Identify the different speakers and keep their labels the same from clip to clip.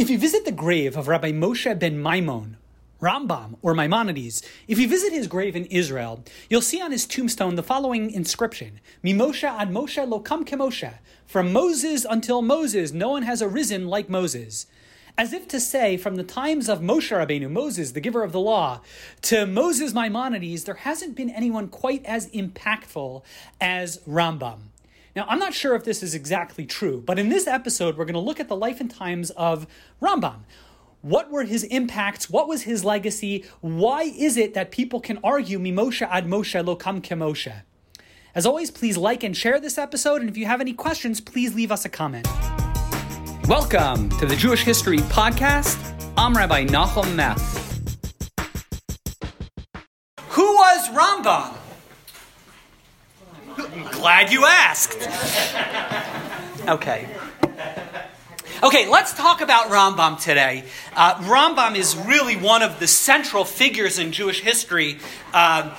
Speaker 1: If you visit the grave of Rabbi Moshe ben Maimon, Rambam, or Maimonides, if you visit his grave in Israel, you'll see on his tombstone the following inscription Mimoshe ad Moshe lokam kemoshe. From Moses until Moses, no one has arisen like Moses. As if to say, from the times of Moshe Rabbeinu, Moses, the giver of the law, to Moses Maimonides, there hasn't been anyone quite as impactful as Rambam. Now, I'm not sure if this is exactly true, but in this episode, we're going to look at the life and times of Rambam. What were his impacts? What was his legacy? Why is it that people can argue Mimoshe ad Moshe lo kam kemoshe? As always, please like and share this episode, and if you have any questions, please leave us a comment. Welcome to the Jewish History Podcast. I'm Rabbi Nachum Meth. Who was Rambam? Glad you asked. Okay. Okay, let's talk about Rambam today. Uh, Rambam is really one of the central figures in Jewish history. Uh,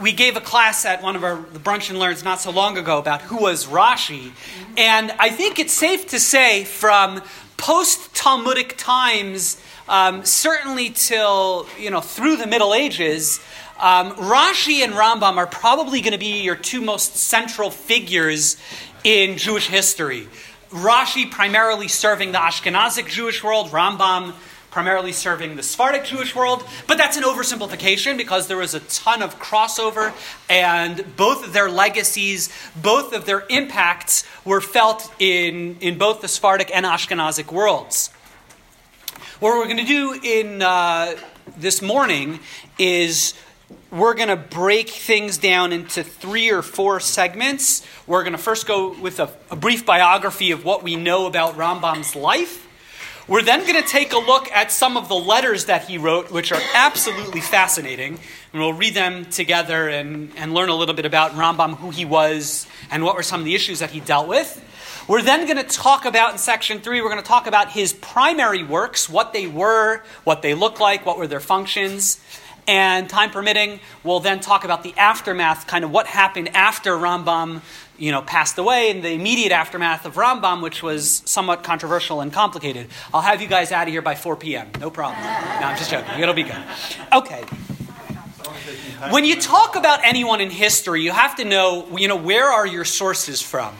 Speaker 1: we, gave a class at one of our the brunch and learns not so long ago about who was Rashi, and I think it's safe to say from post Talmudic times, um, certainly till you know through the Middle Ages, um, Rashi and Rambam are probably going to be your two most central figures in Jewish history. Rashi primarily serving the Ashkenazic Jewish world, Rambam primarily serving the Sephardic Jewish world, but that's an oversimplification because there was a ton of crossover, and both of their legacies, both of their impacts were felt in, in both the Sephardic and Ashkenazic worlds. What we're going to do in uh, this morning is we're going to break things down into three or four segments. We're going to first go with a, a, brief biography of what we know about Rambam's life. We're then going to take a look at some of the letters that he wrote, which are absolutely fascinating. And we'll read them together and, and learn a little bit about Rambam, who he was, and what were some of the issues that he dealt with. We're then going to talk about in section three, we're going to talk about his primary works, what they were, what they look like, what were their functions. And time permitting, we'll then talk about the aftermath, kind of what happened after Rambam you know, passed away and the immediate aftermath of Rambam, which was somewhat controversial and complicated. I'll have you guys out of here by 4 p.m. No problem. No, I'm just joking. It'll be good. Okay. When you talk about anyone in history, you have to know, you know, where are your sources from?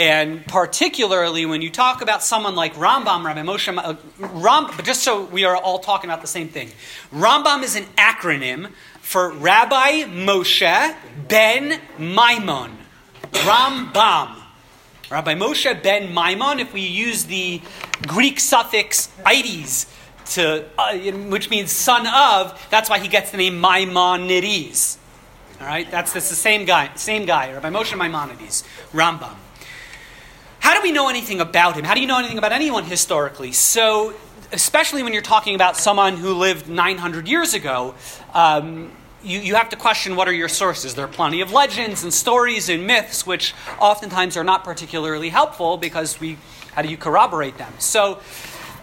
Speaker 1: And particularly when you talk about someone like Rambam, Rabbi Moshe, uh, Ram, but just so we are all talking about the same thing, Rambam is an acronym for Rabbi Moshe ben Maimon. Rambam. Rabbi Moshe ben Maimon, if we use the Greek suffix ides, to, uh, which means son of, that's why he gets the name Maimonides. All right, that's, that's the same guy, same guy, Rabbi Moshe Maimonides, Rambam. How do we know anything about him? How do you know anything about anyone historically? So, especially when you're talking about someone who lived 900 years ago, um, you, you have to question what are your sources. There are plenty of legends and stories and myths, which oftentimes are not particularly helpful because we, how do you corroborate them? So,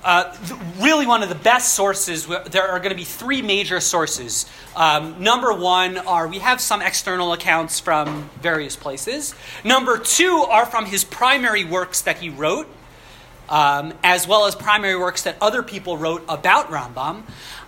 Speaker 1: uh, really, one of the best sources, there are going to be three major sources. Um, number one are we have some external accounts from various places. Number two are from his primary works that he wrote, um, as well as primary works that other people wrote about Rambam.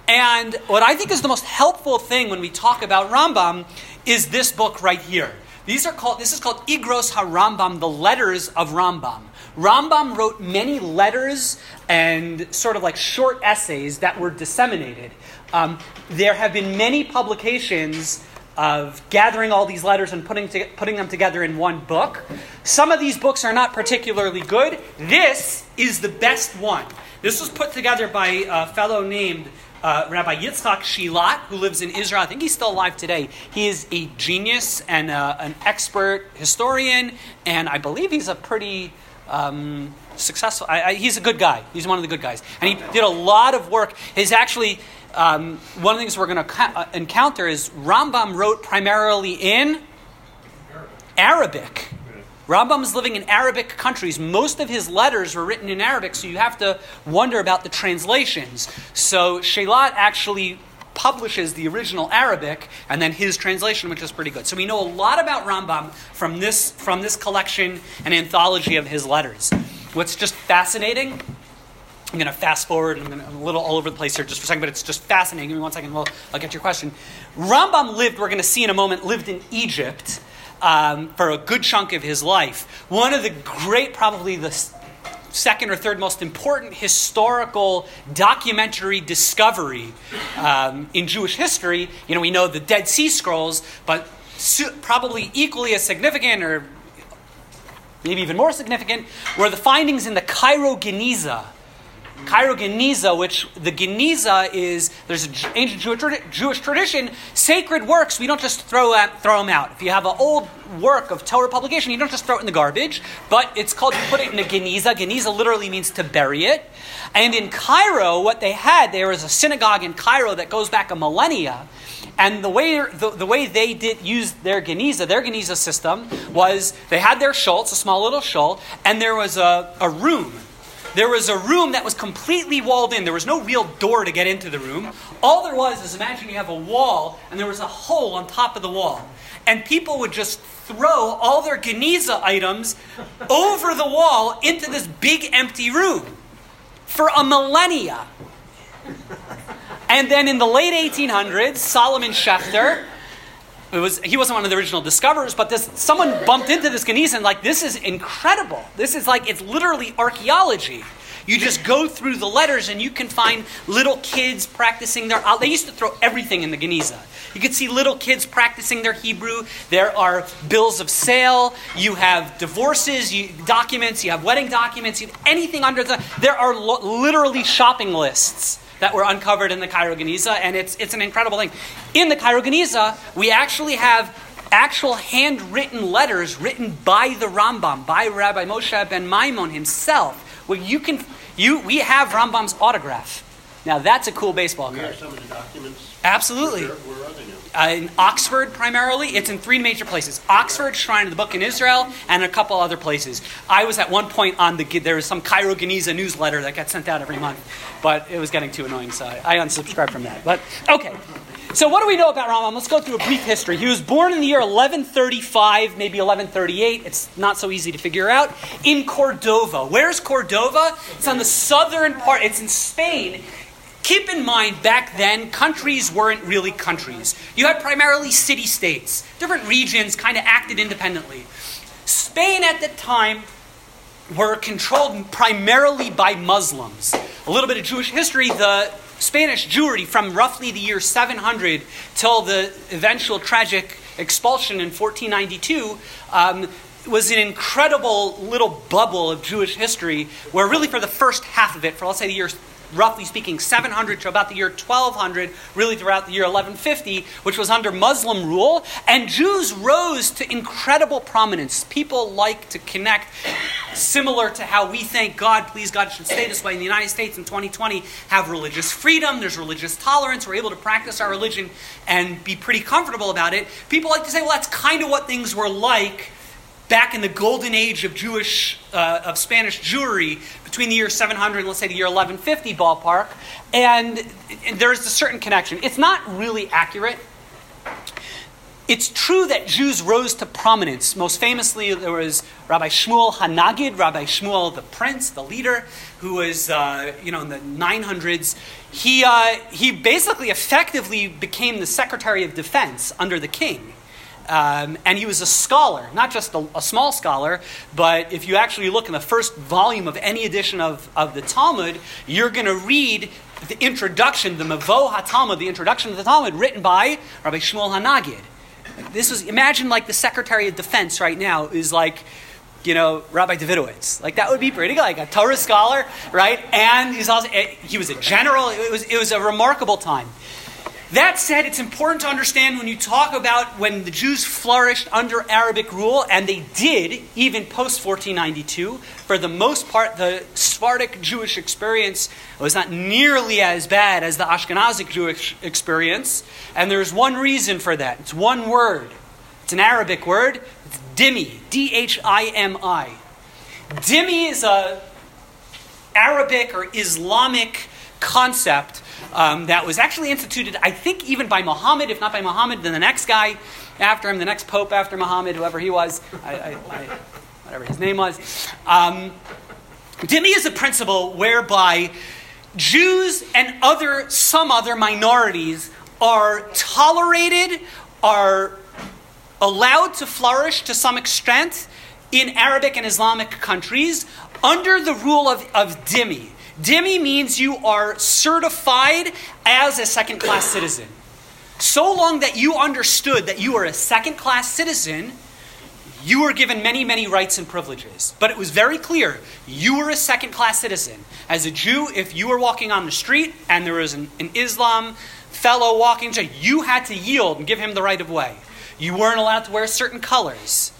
Speaker 1: And what I think is the most helpful thing when we talk about Rambam is this book right here. These are called, this is called Igros HaRambam, the letters of Rambam. Rambam wrote many letters and sort of like short essays that were disseminated. Um, there have been many publications of gathering all these letters and putting, to, putting them together in one book. Some of these books are not particularly good. This is the best one. This was put together by a fellow named uh, Rabbi Yitzchak Shilat, who lives in Israel. I think he's still alive today. He is a genius and uh, an expert historian, and I believe he's a pretty um, successful. I, I, he's a good guy. He's one of the good guys, and he did a lot of work. He's actually um, one of the things we're going to uh, encounter is Rambam wrote primarily in Arabic. Rambam is living in Arabic countries. Most of his letters were written in Arabic, so you have to wonder about the translations. So Shilat actually publishes the original Arabic and then his translation, which is pretty good. So we know a lot about Rambam from this, from this collection and anthology of his letters. What's just fascinating I'm going to fast forward. I'm, I'm, a little all over the place here just for a second, but it's just fascinating. Give me one second. Well, I'll get your question. Rambam lived, we're going to see in a moment, lived in Egypt um, for a good chunk of his life. One of the great, probably the second or third most important historical documentary discovery um, in Jewish history. You know, we know the Dead Sea Scrolls, but probably equally as significant or maybe even more significant were the findings in the Cairo Geniza Cairo Geniza, which the Geniza is, there's an ancient Jewish tradition, sacred works, we don't just throw, out, throw them out. If you have an old work of Torah publication, you don't just throw it in the garbage, but it's called, you put it in a Geniza. Geniza literally means to bury it. And in Cairo, what they had, there was a synagogue in Cairo that goes back a millennia. And the way, the, the way they did use their Geniza, their Geniza system, was they had their schultz, a small little shul, and there was a, a room there was a room that was completely walled in. There was no real door to get into the room. All there was is imagine you have a wall and there was a hole on top of the wall. And people would just throw all their Geniza items over the wall into this big empty room for a millennia. And then in the late 1800s, Solomon Schechter it was he wasn't one of the original discoverers, but this someone bumped into this Geniza and like this is incredible. This is like it's literally archaeology. You just go through the letters and you can find little kids practicing their. Uh, they used to throw everything in the Geniza. You could see little kids practicing their Hebrew. There are bills of sale. You have divorces, you, documents. You have wedding documents. You have anything under the. There are lo- literally shopping lists that were uncovered in the Cairo Geniza, and it's, it's an incredible thing. In the Cairo Geniza, we actually have actual handwritten letters written by the Rambam, by Rabbi Moshe ben Maimon himself, where you can, you, we have Rambam's autograph. Now that's a cool baseball card.
Speaker 2: some of the documents.
Speaker 1: Absolutely.
Speaker 2: Where, where are they now?
Speaker 1: Uh, in Oxford, primarily, it's in three major places: Oxford, Shrine of the Book in Israel, and a couple other places. I was at one point on the there was some Cairo Geniza newsletter that got sent out every month, but it was getting too annoying, so I, unsubscribed from that. But okay. So, what do we know about Rambam? Let's go through a brief history. He was born in the year 1135, maybe 1138. It's not so easy to figure out. In Cordova. Where's Cordova? It's on the southern part, it's in Spain. Keep in mind, back then, countries weren't really countries. You had primarily city states. Different regions kind of acted independently. Spain at the time were controlled primarily by Muslims. A little bit of Jewish history the Spanish Jewry from roughly the year 700 till the eventual tragic expulsion in 1492 um, was an incredible little bubble of Jewish history where, really, for the first half of it, for let's say the year roughly speaking, 700 to about the year 1200, really throughout the year 1150, which was under Muslim rule. And Jews rose to incredible prominence. People like to connect, similar to how we think God, please God, should stay this way. In the United States in 2020, have religious freedom, there's religious tolerance, we're able to practice our religion and be pretty comfortable about it. People like to say, well, that's kind of what things were like back in the golden age of Jewish, uh, of Spanish Jewry between the year 700 and let's say the year 1150 ballpark. And, there's a certain connection. It's not really accurate. It's true that Jews rose to prominence. Most famously, there was Rabbi Shmuel Hanagid, Rabbi Shmuel the prince, the leader, who was, uh, you know, in the 900s. He, uh, he basically effectively became the Secretary of Defense under the king. Um, and he was a scholar, not just a, a, small scholar, but if you actually look in the first volume of any edition of, of the Talmud, you're going to read the introduction, the Mavo HaTalmud, the introduction of the Talmud, written by Rabbi Shmuel Hanagid. This was, imagine like the Secretary of Defense right now is like, you know, Rabbi Davidowitz. Like that would be pretty good, like a Torah scholar, right? And he's also, eh, he was a general. It was, it was a remarkable time. That said, it's important to understand when you talk about when the Jews flourished under Arabic rule, and they did, even post 1492, for the most part, the Sephardic Jewish experience was not nearly as bad as the Ashkenazic Jewish experience. And there's one reason for that it's one word, it's an Arabic word, it's dhimmi, D H I M I. Dhimmi is a Arabic or Islamic concept um, that was actually instituted, I think, even by Muhammad. If not by Muhammad, then the next guy after him, the next pope after Muhammad, whoever he was, I, I, I, whatever his name was. Um, Dhimmi is a principle whereby Jews and other some other minorities are tolerated, are allowed to flourish to some extent in Arabic and Islamic countries under the rule of, of dhimmi. Dhimmi means you are certified as a second class citizen. So long that you understood that you are a second class citizen, you were given many, many rights and privileges. But it was very clear you were a second class citizen. As a Jew, if you were walking on the street and there was an, an Islam fellow walking, you had to yield and give him the right of way. You weren't allowed to wear certain colors.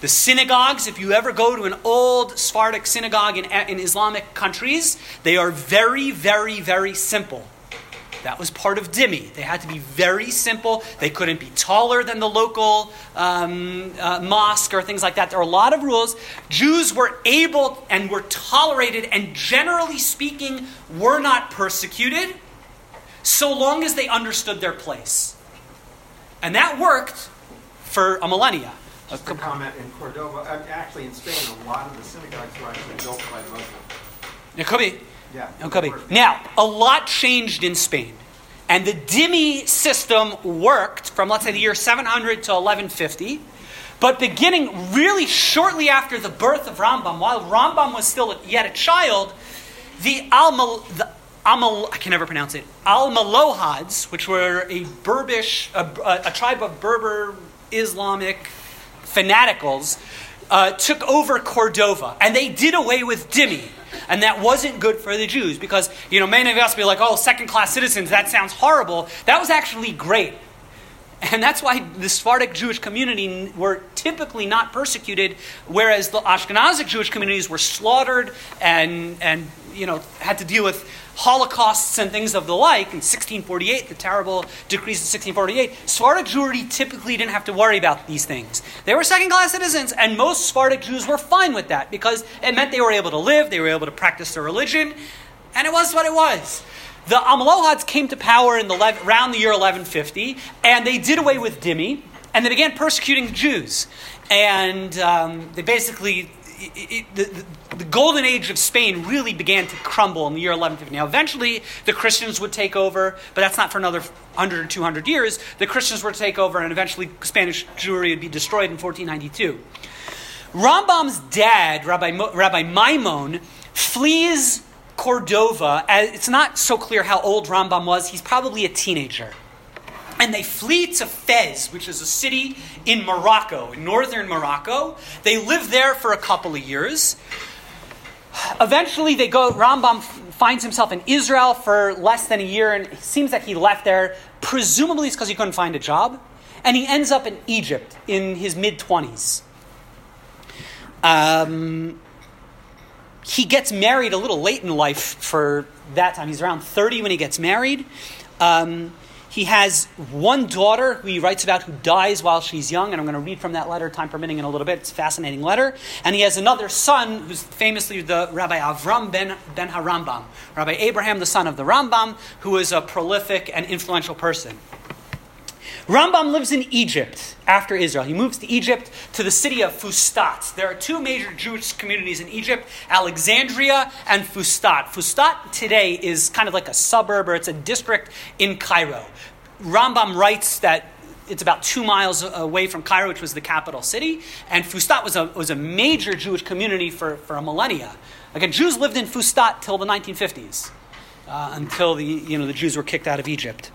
Speaker 1: The synagogues, if you ever go to an old Sephardic synagogue in, in Islamic countries, they are very, very, very simple. That was part of dhimmi. They had to be very simple. They couldn't be taller than the local um, uh, mosque or things like that. There are a lot of rules. Jews were able and were tolerated, and generally speaking, were not persecuted so long as they understood their place. And that worked for a millennia.
Speaker 2: Just a comment in Cordova, uh, actually in Spain, a lot of the synagogues were actually built by Muslims.
Speaker 1: It could be.
Speaker 2: Yeah.
Speaker 1: It could be. Now, a lot changed in Spain. And the dhimmi system worked from, let's say, the year 700 to 1150. But beginning really shortly after the birth of Rambam, while Rambam was still yet a child, the Al the Amal, I can never pronounce it, Al Malohads, which were a Berbish, a, a, a tribe of Berber Islamic fanaticals, uh, took over Cordova, and they did away with dhimmi. And that wasn't good for the Jews because, you know, many of us be like, oh, second class citizens, that sounds horrible. That was actually great. And that's why the Sephardic Jewish community were typically not persecuted, whereas the Ashkenazic Jewish communities were slaughtered and, and you know, had to deal with holocausts and things of the like in 1648, the terrible decrees of 1648, Sephardic Jewry typically didn't have to worry about these things. They were second class citizens, and most Sephardic Jews were fine with that because it meant they were able to live, they were able to practice their religion, and it was what it was. The Amalohads came to power in the around the year 1150, and they did away with dhimmi, and they began persecuting Jews. And um, they basically it, the, the, golden age of Spain really began to crumble in the year 1150. Now, eventually, the Christians would take over, but that's not for another 100 or 200 years. The Christians were to take over, and eventually, Spanish Jewry would be destroyed in 1492. Rambam's dad, Rabbi, Rabbi Maimon, flees Cordova. Uh, it's not so clear how old Rambam was. He's probably a teenager and they flee to Fez, which is a city in Morocco, in northern Morocco. They live there for a couple of years. Eventually, they go. Rambam finds himself in Israel for less than a year, and it seems that he left there. Presumably, it's because he couldn't find a job, and he ends up in Egypt in his mid twenties. Um, he gets married a little late in life for that time. He's around thirty when he gets married. Um, he has one daughter who he writes about who dies while she's young, and I'm going to read from that letter, time permitting, in a little bit. It's a fascinating letter. And he has another son who's famously the Rabbi Avram ben, ben Harambam, Rabbi Abraham, the son of the Rambam, who is a prolific and influential person. Rambam lives in Egypt after Israel. He moves to Egypt to the city of Fustat. There are two major Jewish communities in Egypt Alexandria and Fustat. Fustat today is kind of like a suburb or it's a district in Cairo. Rambam writes that it's about two miles away from Cairo, which was the capital city. And Fustat was a, was a major Jewish community for, for a millennia. Again, Jews lived in Fustat till the 1950s, uh, until the, you know, the Jews were kicked out of Egypt.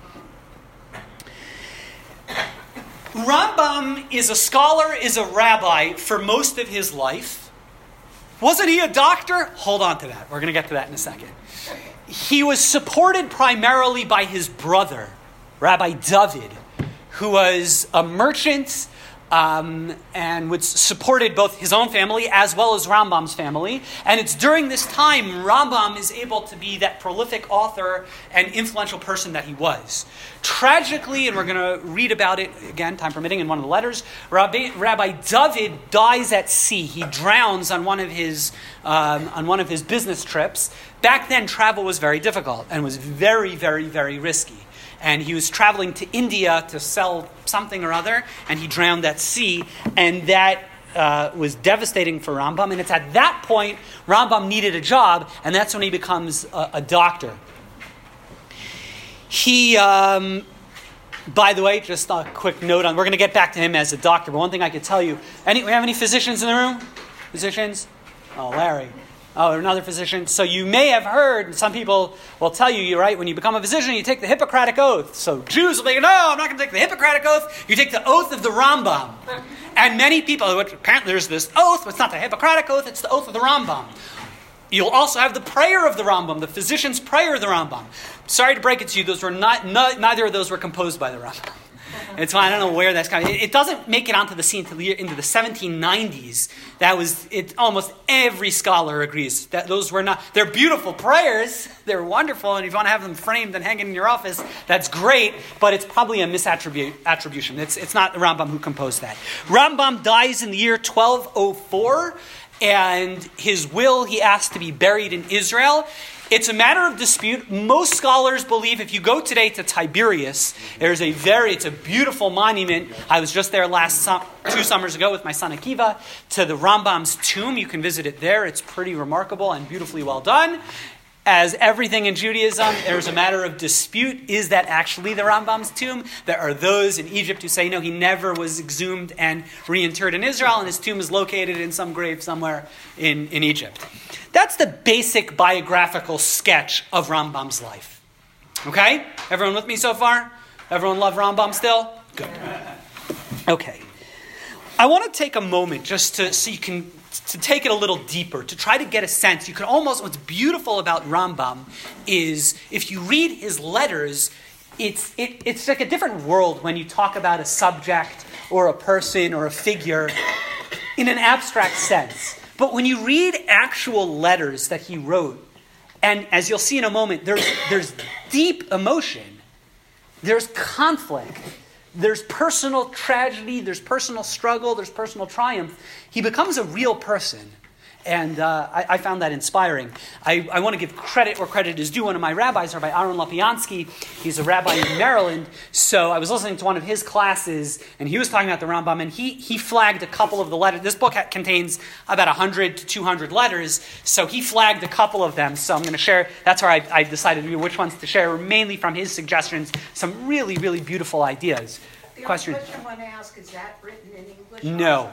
Speaker 1: Rambam is a scholar, is a rabbi for most of his life. Wasn't he a doctor? Hold on to that. We're going to get to that in a second. He was supported primarily by his brother, Rabbi David, who was a merchant um, and was supported both his own family as well as Rambam's family. And it's during this time Rambam is able to be that prolific author and influential person that he was. Tragically, and we're going to read about it again, time permitting, in one of the letters, Rabbi, Rabbi David dies at sea. He drowns on one of his um, on one of his business trips. Back then, travel was very difficult and was very, very, very risky and he was traveling to India to sell something or other, and he drowned at sea, and that uh, was devastating for Rambam, and it's at that point Rambam needed a job, and that's when he becomes a, a doctor. He, um, by the way, just a quick note on, we're going to get back to him as a doctor, but one thing I could tell you, any, we have any physicians in the room? Physicians? Oh, Larry. Oh, another physician. So you may have heard, some people will tell you, you're right, when you become a physician, you take the Hippocratic Oath. So Jews will be, no, I'm not going to take the Hippocratic Oath. You take the oath of the Rambam. And many people, apparently there's this oath, but it's not the Hippocratic Oath, it's the oath of the Rambam. You'll also have the prayer of the Rambam, the physician's prayer of the Rambam. Sorry to break it to you, those were not, not neither of those were composed by the Rambam. It's so I don't know where that's coming. It, it doesn't make it onto the scene until the, into the 1790s. That was it. Almost every scholar agrees that those were not. They're beautiful prayers. They're wonderful, and if you want to have them framed and hanging in your office, that's great. But it's probably a misattribution. It's it's not Rambam who composed that. Rambam dies in the year 1204 and his will he asked to be buried in Israel. It's a matter of dispute. Most scholars believe if you go today to Tiberias, there's a very, it's a beautiful monument. I was just there last two summers ago with my son Akiva to the Rambam's tomb. You can visit it there. It's pretty remarkable and beautifully well done. As everything in Judaism, there's a matter of dispute. Is that actually the Rambam's tomb? There are those in Egypt who say, no, he never was exhumed and reinterred in Israel, and his tomb is located in some grave somewhere in, in Egypt. That's the basic biographical sketch of Rambam's life. Okay? Everyone with me so far? Everyone love Rambam still? Good. Okay. I want to take a moment just to so you can to take it a little deeper, to try to get a sense. You can almost what's beautiful about Rambam is if you read his letters, it's it, it's like a different world when you talk about a subject or a person or a figure in an abstract sense. But when you read actual letters that he wrote, and as you'll see in a moment, there's, there's deep emotion, there's conflict, there's personal tragedy, there's personal struggle, there's personal triumph. He becomes a real person. And uh, I, I, found that inspiring. I, I want to give credit where credit is due. One of my rabbis, Rabbi Aaron Lapiansky, he's a rabbi in Maryland. So I was listening to one of his classes, and he was talking about the Rambam, and he, he flagged a couple of the letters. This book contains about 100 to 200 letters, so he flagged a couple of them. So I'm going to share, that's where I, I decided which ones to share, mainly from his suggestions, some really, really beautiful ideas.
Speaker 3: The question. question I want to ask is that written in English?
Speaker 1: No.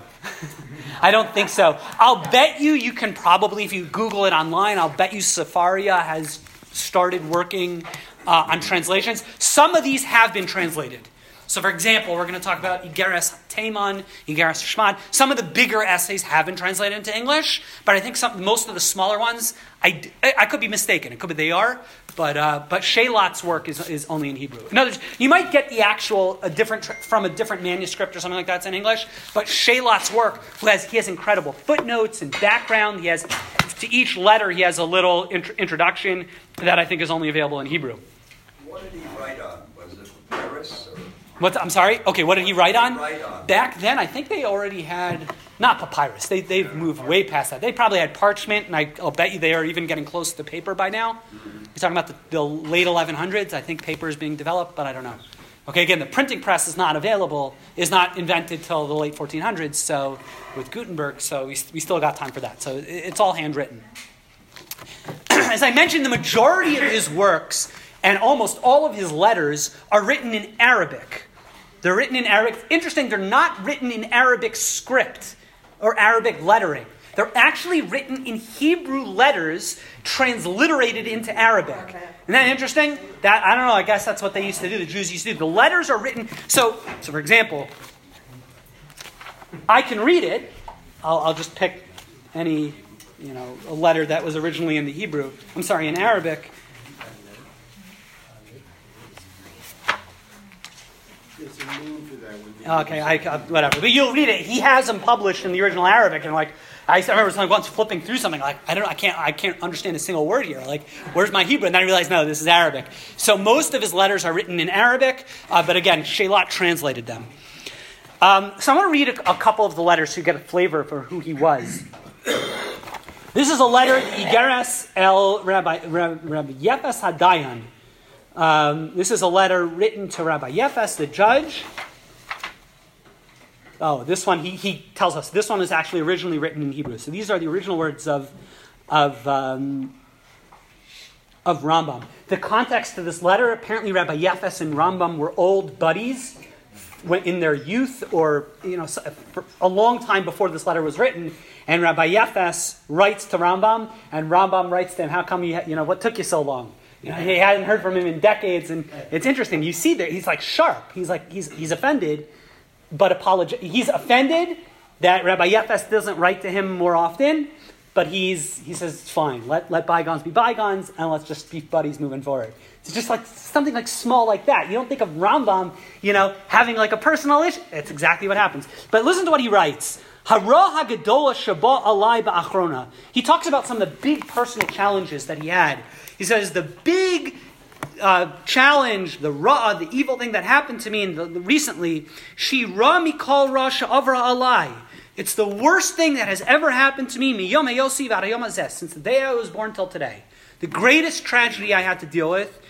Speaker 1: I don't think so. I'll bet you you can probably, if you Google it online, I'll bet you Sefaria has started working uh, on translations. Some of these have been translated. So, for example, we're going to talk about Igeres Taimon, Igeres Shmad. Some of the bigger essays have been translated into English, but I think some, most of the smaller ones, I, I could be mistaken. It could be they are, but, uh, but Shilat's work is, is only in Hebrew. In other words, you might get the actual a different from a different manuscript or something like that's in English, but Shilat's work, who has, he has incredible footnotes and background. He has, to each letter, he has a little int- introduction that I think is only available in Hebrew.
Speaker 4: What did he write on? Was it Paris?
Speaker 1: I'm sorry? Okay, what did he write on?
Speaker 4: Write on?
Speaker 1: Back then, I think they already had, not papyrus, they, they've moved way past that. They probably had parchment, and I, will bet you they are even getting close to paper by now. Mm-hmm. You're talking about the, the late 1100s. I think paper is being developed, but I don't know. Okay, again, the printing press is not available, is not invented till the late 1400s, so with Gutenberg, so we, we still got time for that. So it, it's all handwritten. As I mentioned, the majority of his works and almost all of his letters are written in Arabic. They're written in Arabic. Interesting, they're not written in Arabic script or Arabic lettering. They're actually written in Hebrew letters transliterated into Arabic. Isn't that interesting? That I don't know. I guess that's what they used to do. The Jews used to do. The letters are written. So, so for example, I can read it. I'll, I'll just pick any, you know, a letter that was originally in the Hebrew. I'm sorry, in Arabic. Okay, I, uh, whatever. But you'll read it. He has them published in the original Arabic, and like I remember once flipping through something like I don't know, I can't I can't understand a single word here. Like where's my Hebrew? And then I realized no, this is Arabic. So most of his letters are written in Arabic, uh, but again, Shilat translated them. Um, so I'm going to read a, a, couple of the letters to get a flavor for who he was. This is a letter, Igeres El Rabbi, Rabbi Yefes Hadayan. Um, this is a letter written to Rabbi Yefes, the judge. Oh, this one, he, he tells us this one is actually originally written in Hebrew. So these are the original words of, of, um, of Rambam. The context of this letter apparently, Rabbi Yefes and Rambam were old buddies in their youth or you know a long time before this letter was written and rabbi yefes writes to rambam and rambam writes to him how come you, you know what took you so long you know, he hadn't heard from him in decades and it's interesting you see that he's like sharp he's like he's, he's offended but apologize. He's offended that Rabbi Yefes doesn't write to him more often, but he's, he says, fine, let, let bygones be bygones, and let's just be buddies moving forward. It's just like something like small like that. You don't think of Rambam, you know, having like a personal issue. It's exactly what happens. But listen to what he writes. He talks about some of the big personal challenges that he had. He says the big uh, challenge, the ra, the evil thing that happened to me in the, the, recently, she ra mikol rasha avra alai. It's the worst thing that has ever happened to me, since the day I was born till today. The greatest tragedy I had to deal with.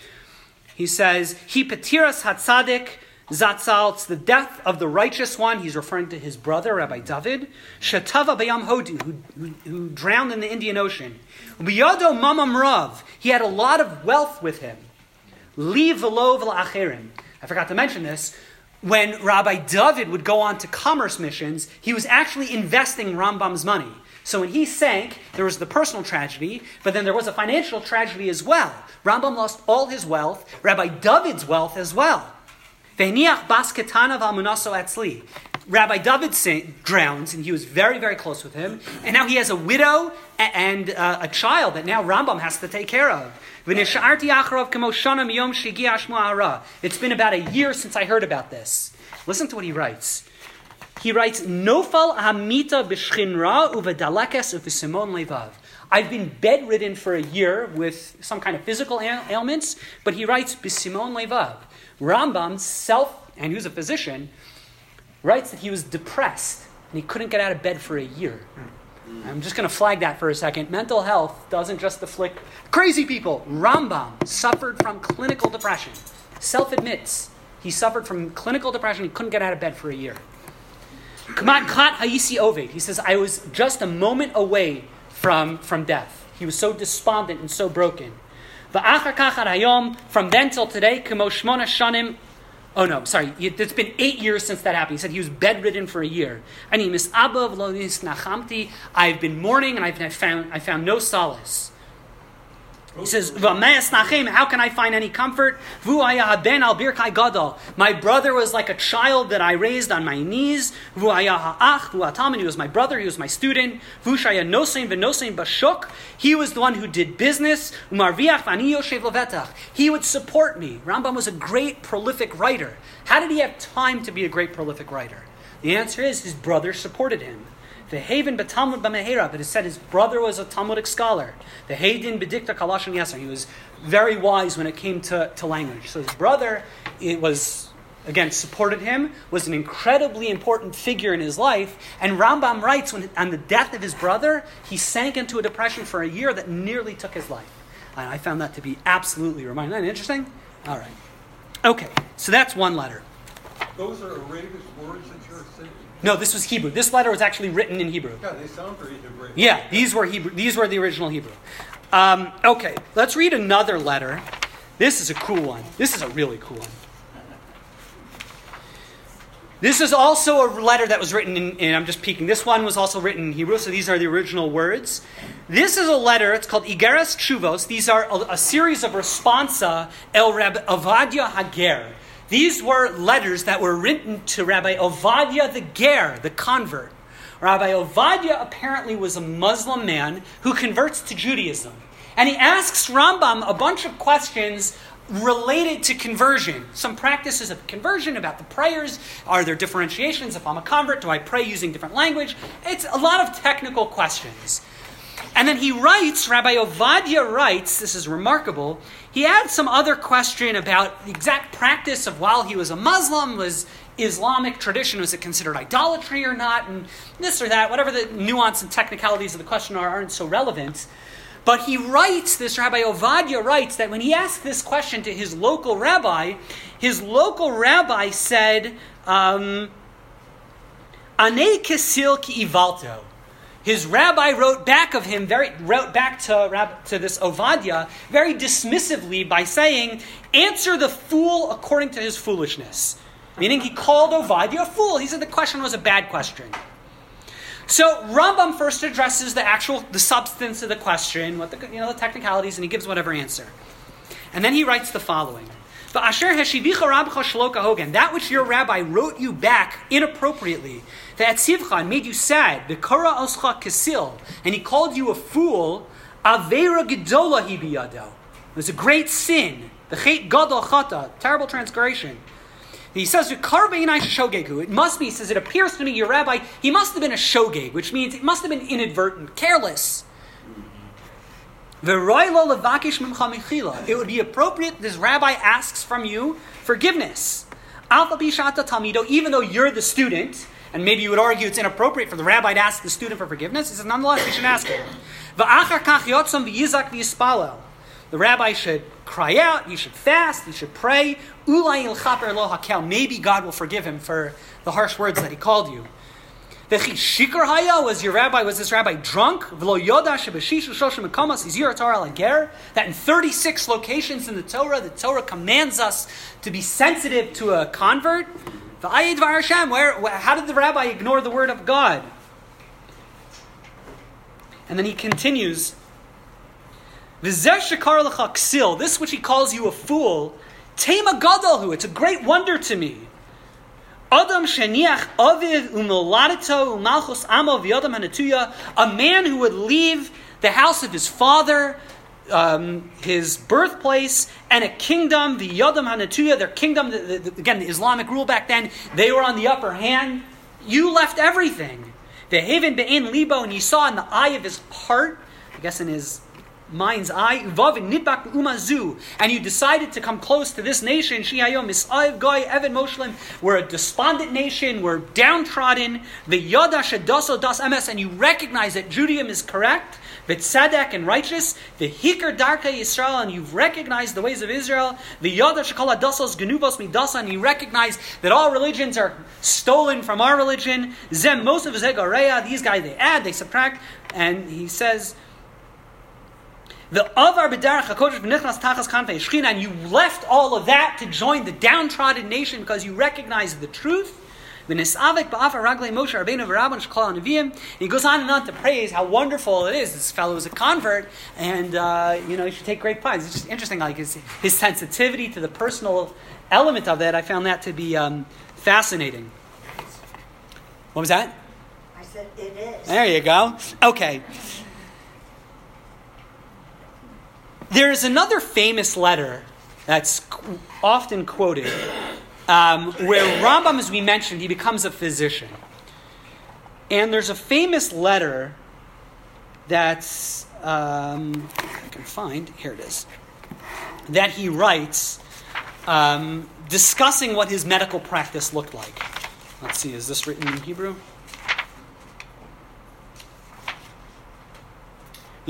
Speaker 1: He says, He petiras hatzadik zatzal. It's the death of the righteous one. He's referring to his brother, Rabbi David. Shatava bayam hodu, who, who, drowned in the Indian Ocean. Biyado mamam rav. He had a lot of wealth with him. Leave the lov la'acherim. I forgot to mention this. When Rabbi David would go on to commerce missions, he was actually investing Rambam's money. So when he sank, there was the personal tragedy, but then there was a financial tragedy as well. Rambam lost all his wealth, Rabbi David's wealth as well. Rabbi David drowns, and he was very, very close with him. And now he has a widow and uh, a child that now Rambam has to take care of. It's been about a year since I heard about this. Listen to what he writes. He writes, Nofal hamita b'shchinra uvedalekes uvisimon levav. I've been bedridden for a year with some kind of physical ailments, but he writes, Bisimon levav. Rambam, self, and he was a physician, writes that he was depressed and he couldn't get out of bed for a year. Mm. I'm just going to flag that for a second. Mental health doesn't just afflict crazy people. Rambam suffered from clinical depression. Self admits he suffered from clinical depression. He couldn't get out of bed for a year. Kamat Kat Hayisi Ovid. He says, I was just a moment away from, from death. He was so despondent and so broken. From then till today, Shmona Shanim Oh no, sorry. It's been eight years since that happened. He said he was bedridden for a year. I've been mourning and I've found I found no solace. He says, How can I find any comfort? My brother was like a child that I raised on my knees. He was my brother, he was my student. He was the one who did business. He would support me. Rambam was a great, prolific writer. How did he have time to be a great, prolific writer? The answer is his brother supported him. The Haven betalmud b'mehera, but it said his brother was a Talmudic scholar. The Haydin bedikta kalashon yasser. He was very wise when it came to, to language. So his brother, it was again supported him, was an incredibly important figure in his life. And Rambam writes, when on the death of his brother, he sank into a depression for a year that nearly took his life. And I found that to be absolutely reminding. Isn't interesting? All right. Okay, so that's one letter.
Speaker 5: Those are Arabic words that you're saying.
Speaker 1: No, this was Hebrew. This letter was actually written in Hebrew.
Speaker 5: Yeah, they sound very Hebrew.
Speaker 1: Yeah, these were Hebrew. These were the original Hebrew. Um, okay, let's read another letter. This is a cool one. This is a really cool one. This is also a letter that was written in, in, I'm just peeking. This one was also written in Hebrew, so these are the original words. This is a letter, it's called Igeres Chuvos. These are a, a series of responsa El Reb Ovadia Hager. These were letters that were written to Rabbi Ovadia the Ger, the convert. Rabbi Ovadia apparently was a Muslim man who converts to Judaism. And he asks Rambam a bunch of questions related to conversion. Some practices of conversion about the prayers. Are there differentiations? If I'm a convert, do I pray using different language? It's a lot of technical questions. And then he writes, Rabbi Ovadia writes, this is remarkable, he adds some other question about the exact practice of while he was a Muslim, was Islamic tradition, was it considered idolatry or not, and this or that, whatever the nuance and technicalities of the question are, aren't so relevant. But he writes, this Rabbi Ovadia writes, that when he asked this question to his local rabbi, his local rabbi said, um, Ane Kisil ki ivalto. His rabbi wrote back of him, very, wrote back to, to this Ovadia very dismissively by saying, Answer the fool according to his foolishness. Meaning he called Ovadia a fool. He said the question was a bad question. So Rambam first addresses the actual, the substance of the question, what the, you know, the technicalities, and he gives whatever answer. And then he writes the following. That which your rabbi wrote you back inappropriately, that Tzivcha made you sad, the Kara Oscha Kasil, and he called you a fool, Avera Gedola Hibiyado. It was a great sin. The Chet Gadol Chata, terrible transgression. He says, shogegu. It must be, he says, it appears to me your rabbi, he must have been a shogeg, which means it must have been inadvertent, careless. It would be appropriate this rabbi asks from you forgiveness. Even though you're the student, and maybe you would argue it's inappropriate for the rabbi to ask the student for forgiveness, he says, nonetheless, you should ask him. The rabbi should cry out, he should fast, he should pray. Maybe God will forgive him for the harsh words that he called you. Shikar haya was your rabbi, was this rabbi drunk? That in 36 locations in the Torah, the Torah commands us to be sensitive to a convert. Where, how did the rabbi ignore the word of God? And then he continues. This which he calls you a fool, Tema Gadolhu, it's a great wonder to me. Adam sheniach aviv umoladito umalchus amo v'yadam hanatuya, a man who would leave the house of his father, um, his birthplace, and a kingdom, the Yadam Hanatuya, their kingdom, the, the, again, the Islamic rule back then, they were on the upper hand. You left everything. The Haven Be'en Libo, and you saw in the eye of his heart, I guess in his mind's eye, umazu, and you decided to come close to this nation, Shihayom Mis'av Goy Evan Moslim, we're a despondent nation, we're downtrodden, the Yada Shadaso Das MS, and you recognize that Judaism is correct, Tzedek and righteous, the Hikar Darka Yisrael, and you've recognized the ways of Israel, the Yada Shakala Dasos Genuvos Midasa, and you recognize that all religions are stolen from our religion, Zem Mosef Zegareya, these guys they add, they subtract, and he says, the Avar B'derach HaKodesh B'nichnas Tachas Kanfei Shechina, and you left all of that to join the downtrodden nation because you recognize the truth. And he goes on and on to praise how wonderful it is. This fellow is a convert, and uh, you know you should take great pride. It's just interesting, like his, his sensitivity to the personal element of that. I found that to be um, fascinating. What was that?
Speaker 3: I said it is.
Speaker 1: There you go. Okay. There's another famous letter that's often quoted um, where Rambam, as we mentioned, he becomes a physician. And there's a famous letter that's, um, I can find, here it is, that he writes um, discussing what his medical practice looked like. Let's see, is this written in Hebrew?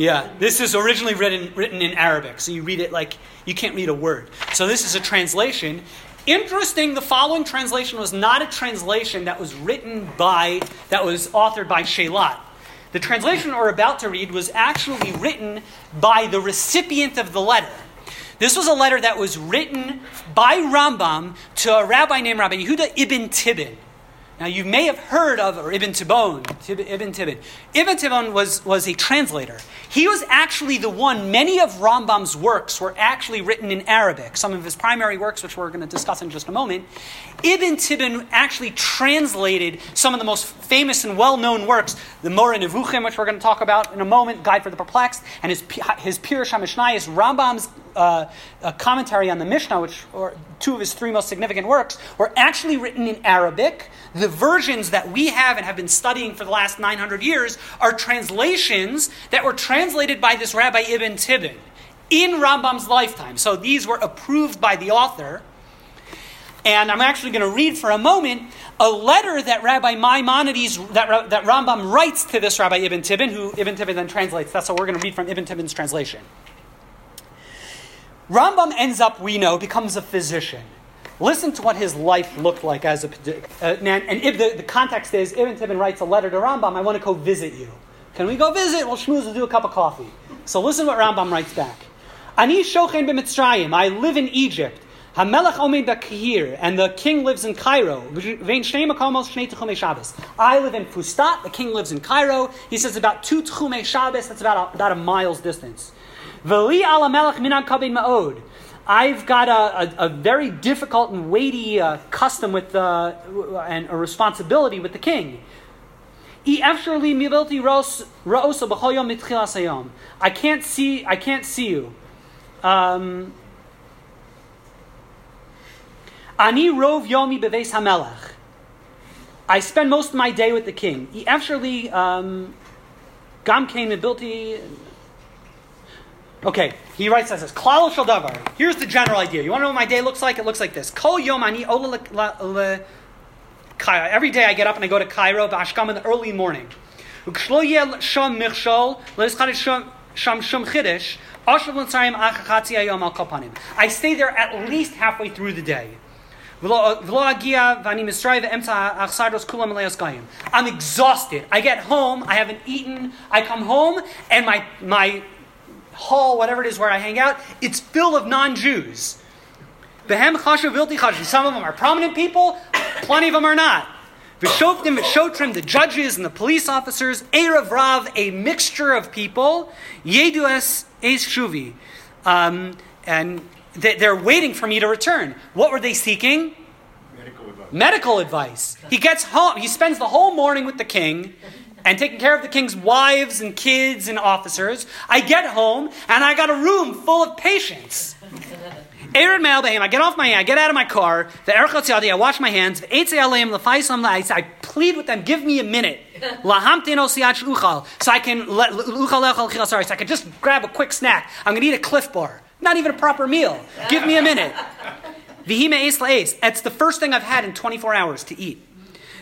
Speaker 1: Yeah, this is originally written, written in Arabic, so you read it like you can't read a word. So this is a translation. Interesting, the following translation was not a translation that was written by, that was authored by Shilat. The translation we're about to read was actually written by the recipient of the letter. This was a letter that was written by Rambam to a rabbi named Rabbi Yehuda ibn Tibbon. Now, you may have heard of or Ibn Tibbon. Ibn Tibbon. Ibn Tibbon was, was a translator. He was actually the one, many of Rambam's works were actually written in Arabic. Some of his primary works, which we're going to discuss in just a moment. Ibn Tibbon actually translated some of the most famous and well known works, the Moreh Nevuchim, which we're going to talk about in a moment, Guide for the Perplexed, and his, his Pirush HaMishnayis, Rambam's uh, commentary on the Mishnah, which are two of his three most significant works, were actually written in Arabic. The versions that we have and have been studying for the last 900 years are translations that were translated by this Rabbi Ibn Tibbon in Rambam's lifetime. So these were approved by the author. And I'm actually going to read for a moment a letter that Rabbi Maimonides, that, that Rambam writes to this Rabbi Ibn Tibbon, who Ibn Tibbon then translates. That's what we're going to read from Ibn Tibbon's translation. Rambam ends up, we know, becomes a physician. Listen to what his life looked like as a. Uh, and and if the, the context is Ibn Tibbon writes a letter to Rambam, I want to go visit you. Can we go visit? Well, will do a cup of coffee. So listen what Rambam writes back. Ani shochen b'mitzrayim. I live in Egypt. Hamelech omed b'kihir, and the king lives in Cairo. Vein shnei makomos shnei tchumei Shabbos. I live in Fustat. The king lives in Cairo. He says about two tchumei Shabbos. That's about a, about a mile's distance. V'li ala melech minan kabin ma'od. I've got a, a, a, very difficult and weighty uh, custom with uh, and a responsibility with the king. I can't see. I can't see you. Um, Ani rov yomi beves hamelech. I spend most of my day with the king. Actually, um, gam kain mibilti. Okay, he writes as this. Klal shel davar. Here's the general idea. You want to know what my day looks like? It looks like this. Kol yom ani ola Cairo. Every day I get up and I go to Cairo, Bashkam in the early morning. I stay there at least halfway through the day. I'm exhausted. I get home, I haven't eaten, I come home, and my, my hall, whatever it is where I hang out, it's full of non Jews. Some of them are prominent people, plenty of them are not. Vishoftim, Vishotrim, the judges and the police officers, Erev Rav, a mixture of people, Yedues Eis Shuvi. Um, and they're waiting for me to return. What were they seeking? Medical advice. Medical advice. He gets home, he spends the whole morning with the king and taking care of the king's wives and kids and officers. I get home and I got a room full of patients. Aaron I get off my I get out of my car, the I wash my hands, the I plead with them, give me a minute. So I can let sorry, so I can just grab a quick snack. I'm gonna eat a Clif Bar. Not even a proper meal. Give me a minute. It's the first thing I've had in 24 hours to eat.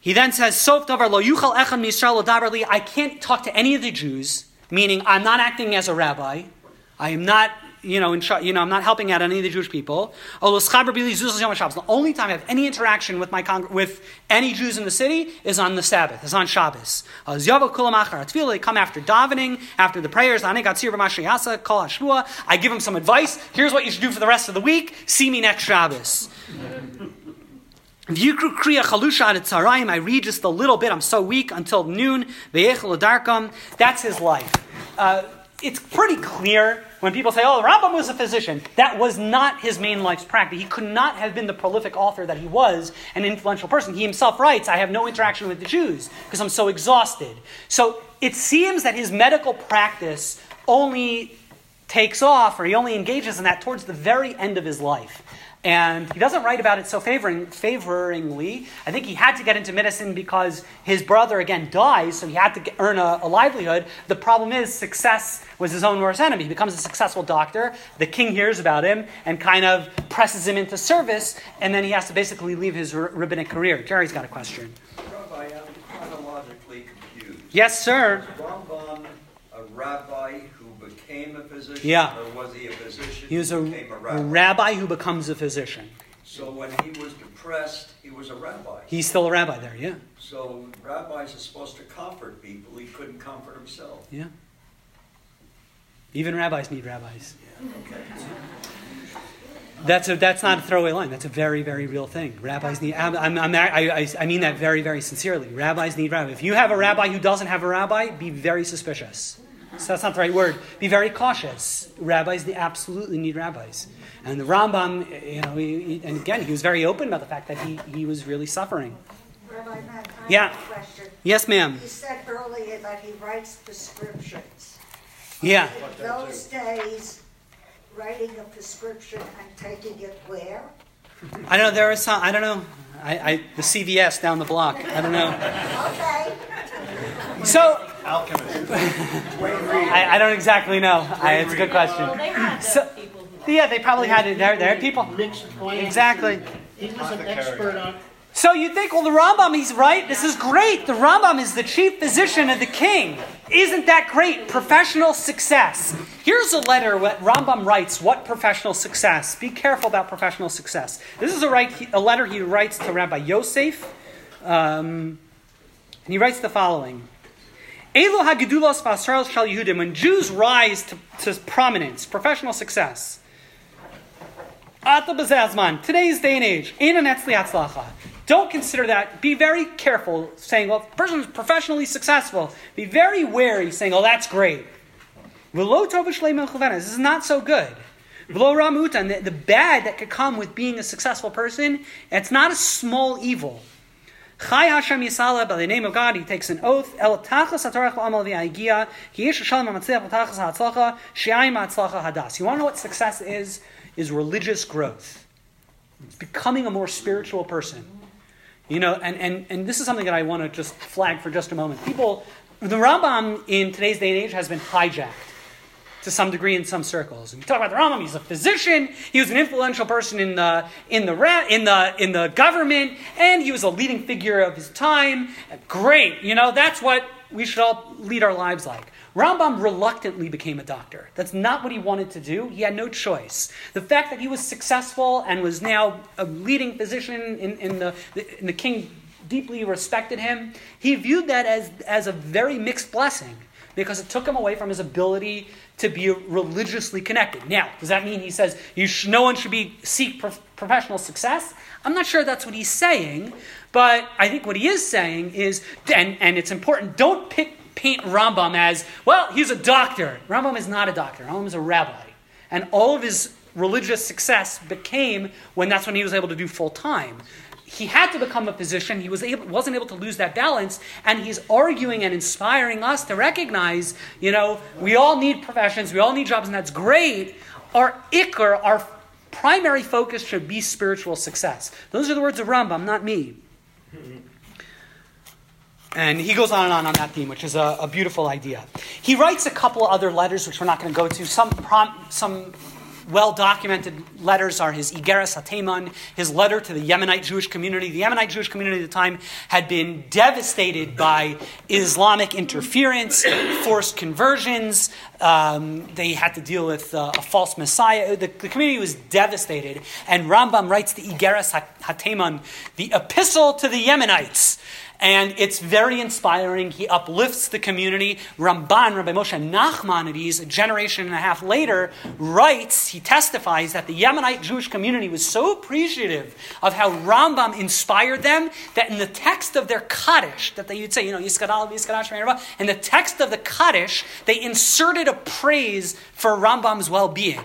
Speaker 1: He then says, li. I can't talk to any of the Jews, meaning I'm not acting as a rabbi. I am not, you know, in, you know, I'm not helping out any of the Jewish people. The only time I have any interaction with my con- with any Jews in the city is on the Sabbath, is on Shabbos. Uh, they come after davening, after the prayers. I give them some advice. Here's what you should do for the rest of the week. See me next Shabbos. V'yikru kriya tzarayim. I read just a little bit. I'm so weak until noon. Ve'echel adarkam. That's his life. Uh, it's pretty clear when people say, "Oh, Rambam was a physician." That was not his main life's practice. He could not have been the prolific author that he was, an influential person. He himself writes, "I have no interaction with the Jews because I'm so exhausted." So it seems that his medical practice only takes off, or he only engages in that towards the very end of his life. And he doesn't write about it so favoring, favoringly. I think he had to get into medicine because his brother, again, dies, so he had to get, earn a, a, livelihood. The problem is, success was his own worst enemy. He becomes a successful doctor. The king hears about him and kind of presses him into service, and then he has to basically leave his rabbinic career. Jerry's got a question.
Speaker 4: Rabbi, I'm chronologically confused.
Speaker 1: Yes, sir.
Speaker 4: Rambam, a rabbi became a physician?
Speaker 1: Yeah.
Speaker 4: Or was he a physician?
Speaker 1: He was a,
Speaker 4: a rabbi?
Speaker 1: rabbi who becomes a physician.
Speaker 4: So when he was depressed, he was a rabbi.
Speaker 1: He's still a rabbi there, yeah.
Speaker 4: So rabbis are supposed to comfort people. He couldn't comfort himself.
Speaker 1: Yeah. Even rabbis need rabbis.
Speaker 4: Yeah. Okay.
Speaker 1: That's a, that's not a throwaway line. That's a very very real thing. Rabbis need. I'm, I'm, I, I mean that very very sincerely. Rabbis need rabbis. If you have a rabbi who doesn't have a rabbi, be very suspicious. So that's not the right word. Be very cautious. Rabbis, they absolutely need rabbis. And the Rambam, you know, he, he, and again, he was very open about the fact that he, he was really suffering.
Speaker 3: Rabbi Matt, I
Speaker 1: yeah.
Speaker 3: have a question.
Speaker 1: Yes, ma'am.
Speaker 3: You said earlier that he writes prescriptions.
Speaker 1: Yeah.
Speaker 3: In those days, writing a prescription and taking it where?
Speaker 1: I don't know. There was some. I don't know. I, I the CVS down the block. I don't know.
Speaker 3: Okay.
Speaker 1: So
Speaker 2: Alchemist.
Speaker 1: I, I don't exactly know. I, it's a good question.
Speaker 6: Well, they had
Speaker 1: So-
Speaker 6: people.
Speaker 1: Yeah, they probably had it. There, there are people.
Speaker 7: Mixed.
Speaker 1: Exactly.
Speaker 7: He was an expert on,
Speaker 1: So you think, well, the Rambam, he's right. This is great. The Rambam is the chief physician of the king. Isn't that great? Professional success. Here's a letter what Rambam writes. What professional success? Be careful about professional success. This is a, a letter he writes to Rabbi Yosef, um, and he writes the following. Elo hagedulos v'asrael shal Yehudim. When Jews rise to, to prominence, professional success, Ata b'zazman, today's day and age, in an etzli hatzlacha. Don't consider that. Be very careful saying, well, if a person is professionally successful. Be very wary saying, oh, that's great. This is not so good. The, the bad that could come with being a successful person, it's not a small evil. Chai Hashem Yisala, by the name of God, he takes an oath. El tachas hatorach v'amal v'yagia, ki yish shalom ha'matzliach v'tachas she'ayim hadas. You want to know what success is? Is religious growth. It's becoming a more spiritual person. You know, and, and, and this is something that I want to just flag for just a moment. People, the Rambam in today's day and age has been hijacked to some degree in some circles. And we talk about the Rambam. He's a physician. He was an influential person in the in the in the in the government, and he was a leading figure of his time. Great, you know that's what we should all lead our lives like. Rambam reluctantly became a doctor. That's not what he wanted to do. He had no choice. The fact that he was successful and was now a leading physician in, in the in the king deeply respected him. He viewed that as as a very mixed blessing because it took him away from his ability to be religiously connected. Now, does that mean he says you sh- no one should be seek prof- professional success? I'm not sure that's what he's saying, but I think what he is saying is, and, and it's important, don't pick, paint Rambam as, well, he's a doctor. Rambam is not a doctor. Rambam is a rabbi. And all of his religious success became when that's when he was able to do full time he had to become a physician. He was able, wasn't able to lose that balance, and he's arguing and inspiring us to recognize, you know, we all need professions, we all need jobs, and that's great. Our ikr, our primary focus should be spiritual success. Those are the words of Rambam, not me. And he goes on and on on that theme, which is a, a beautiful idea. He writes a couple other letters, which we're not going to go to. Some prom, some well documented letters are his Igeres Hateman, his letter to the Yemenite Jewish community. The Yemenite Jewish community at the time had been devastated by Islamic interference, forced conversions. Um, they had to deal with uh, a false messiah. The, the, community was devastated. And Rambam writes the Igeres Hateman, the epistle to the Yemenites. And it's very inspiring. He uplifts the community. Ramban, Rabbi Moshe Nachmanides, a generation and a half later, writes, he testifies that the Yemenite Jewish community was so appreciative of how Rambam inspired them that in the text of their Kaddish, that they would say, you know, Yiskadal, Yiskadash, in the text of the Kaddish, they inserted a praise for Rambam's well being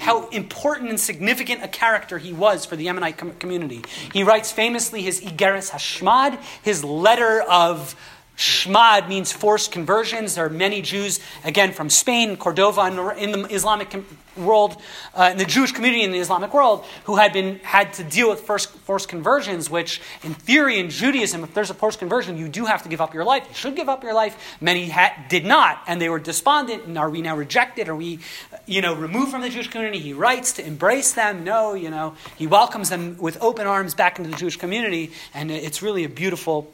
Speaker 1: how important and significant a character he was for the Yemenite com- community. He writes famously his Igeres Hashmad, his letter of Shmad means forced conversions. There are many Jews, again, from Spain, Cordova, in the Islamic world, uh, in the Jewish community in the Islamic world, who had been had to deal with first, forced conversions. Which, in theory, in Judaism, if there's a forced conversion, you do have to give up your life. You should give up your life. Many ha- did not, and they were despondent. And are we now rejected? Are we, you know, removed from the Jewish community? He writes to embrace them. No, you know, he welcomes them with open arms back into the Jewish community, and it's really a beautiful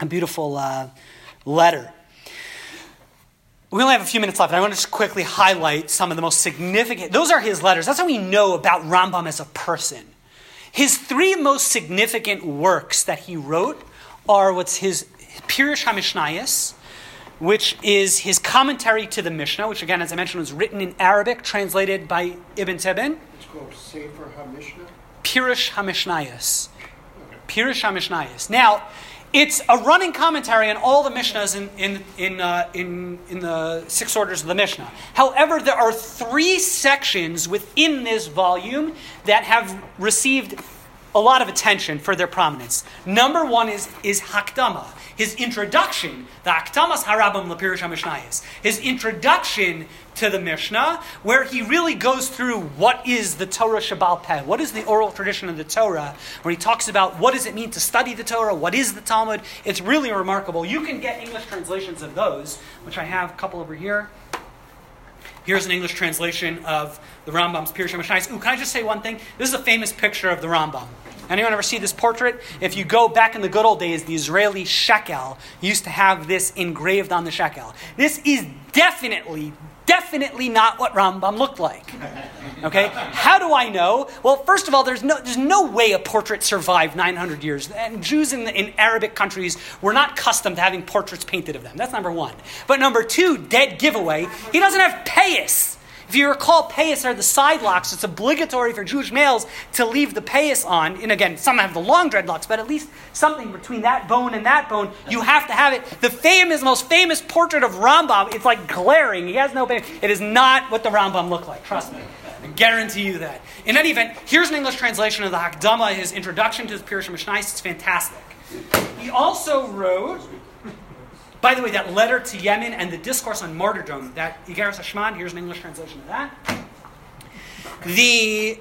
Speaker 1: a beautiful uh, letter. We only have a few minutes left. and I want to just quickly highlight some of the most significant. Those are his letters. That's how we know about Rambam as a person. His three most significant works that he wrote are what's his Pirush HaMishnayos, which is his commentary to the Mishnah, which again, as I mentioned, was written in Arabic, translated by Ibn Tibbon.
Speaker 7: It's called Sefer HaMishnah.
Speaker 1: Pirush HaMishnayos. Pirush HaMishnayos. Now, it's a running commentary on all the Mishnahs in, in, in, uh, in, in the six orders of the Mishnah. However, there are three sections within this volume that have received a lot of attention for their prominence. Number one is, is Hakdama, his introduction, the Hakdamas Harabam Lapirush HaMishnayis, his introduction to the Mishnah, where he really goes through what is the Torah Shabbal Peh, what is the oral tradition of the Torah, where he talks about what does it mean to study the Torah, what is the Talmud. It's really remarkable. You can get English translations of those, which I have a couple over here. Here's an English translation of the Rambam's Pirush HaMishnayis. Ooh, can I just say one thing? This is a famous picture of the Rambam. Anyone ever see this portrait? If you go back in the good old days, the Israeli shekel used to have this engraved on the shekel. This is definitely, definitely not what Rambam looked like. Okay? How do I know? Well, first of all, there's no, there's no way a portrait survived 900 years. And Jews in, in Arabic countries were not accustomed to having portraits painted of them. That's number one. But number two, dead giveaway, he doesn't have payas. If you recall, payas are the side locks. It's obligatory for Jewish males to leave the payas on. And again, some have the long dreadlocks, but at least something between that bone and that bone, you have to have it. The famous, most famous portrait of Rambam, it's like glaring. He has no payas. It is not what the Rambam looked like. Trust me. I guarantee you that. In any event, here's an English translation of the Hakdama, his introduction to the Pirush Mishnais. It's fantastic. He also wrote by the way, that letter to Yemen and the discourse on martyrdom, that Igeres Hashmad, here's an English translation of that. The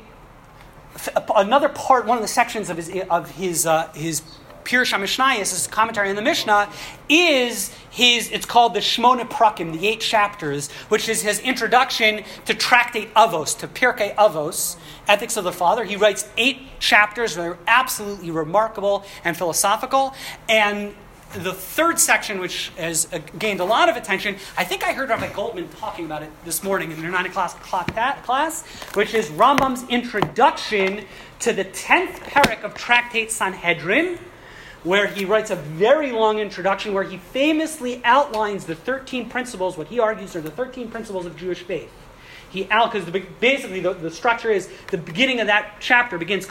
Speaker 1: another part, one of the sections of his of his uh, his Pirush HaMishnayis, his commentary on the Mishnah, is his, it's called the Shmona Prakim, the eight chapters, which is his introduction to Tractate Avos, to Pirkei Avos, Ethics of the Father. He writes eight chapters that are absolutely remarkable and philosophical. And the third section, which has uh, gained a lot of attention, I think I heard Rabbi Goldman talking about it this morning in their 9 o'clock class, which is Rambam's introduction to the 10th parak of Tractate Sanhedrin, where he writes a very long introduction where he famously outlines the 13 principles, what he argues are the 13 principles of Jewish faith. He because basically the, the structure is the beginning of that chapter begins.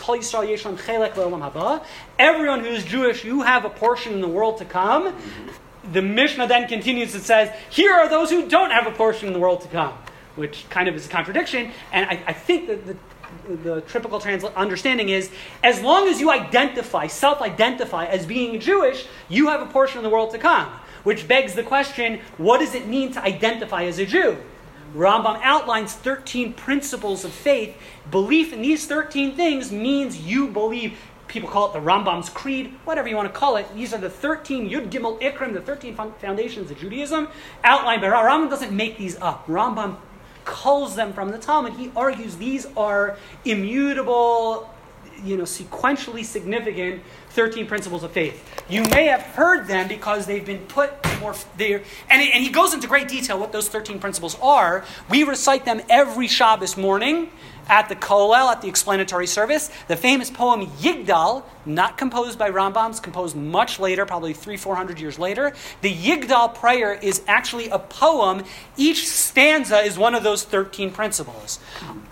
Speaker 1: Everyone who is Jewish, you have a portion in the world to come. The Mishnah then continues and says, here are those who don't have a portion in the world to come, which kind of is a contradiction. And I, I think that the the typical transla- understanding is as long as you identify, self identify as being Jewish, you have a portion of the world to come. Which begs the question what does it mean to identify as a Jew? Rambam outlines 13 principles of faith. Belief in these 13 things means you believe. People call it the Rambam's Creed, whatever you want to call it. These are the 13 Yud Gimel Ikrim, the 13 foundations of Judaism outlined by Rambam. doesn't make these up. Rambam culls them from the Talmud. He argues these are immutable, you know, sequentially significant 13 principles of faith. You may have heard them because they've been put more there. And, and he goes into great detail what those 13 principles are. We recite them every Shabbos morning at the Kollel, at the explanatory service. The famous poem Yigdal, not composed by Rambam, composed much later, probably three, four hundred years later. The Yigdal prayer is actually a poem. Each stanza is one of those 13 principles.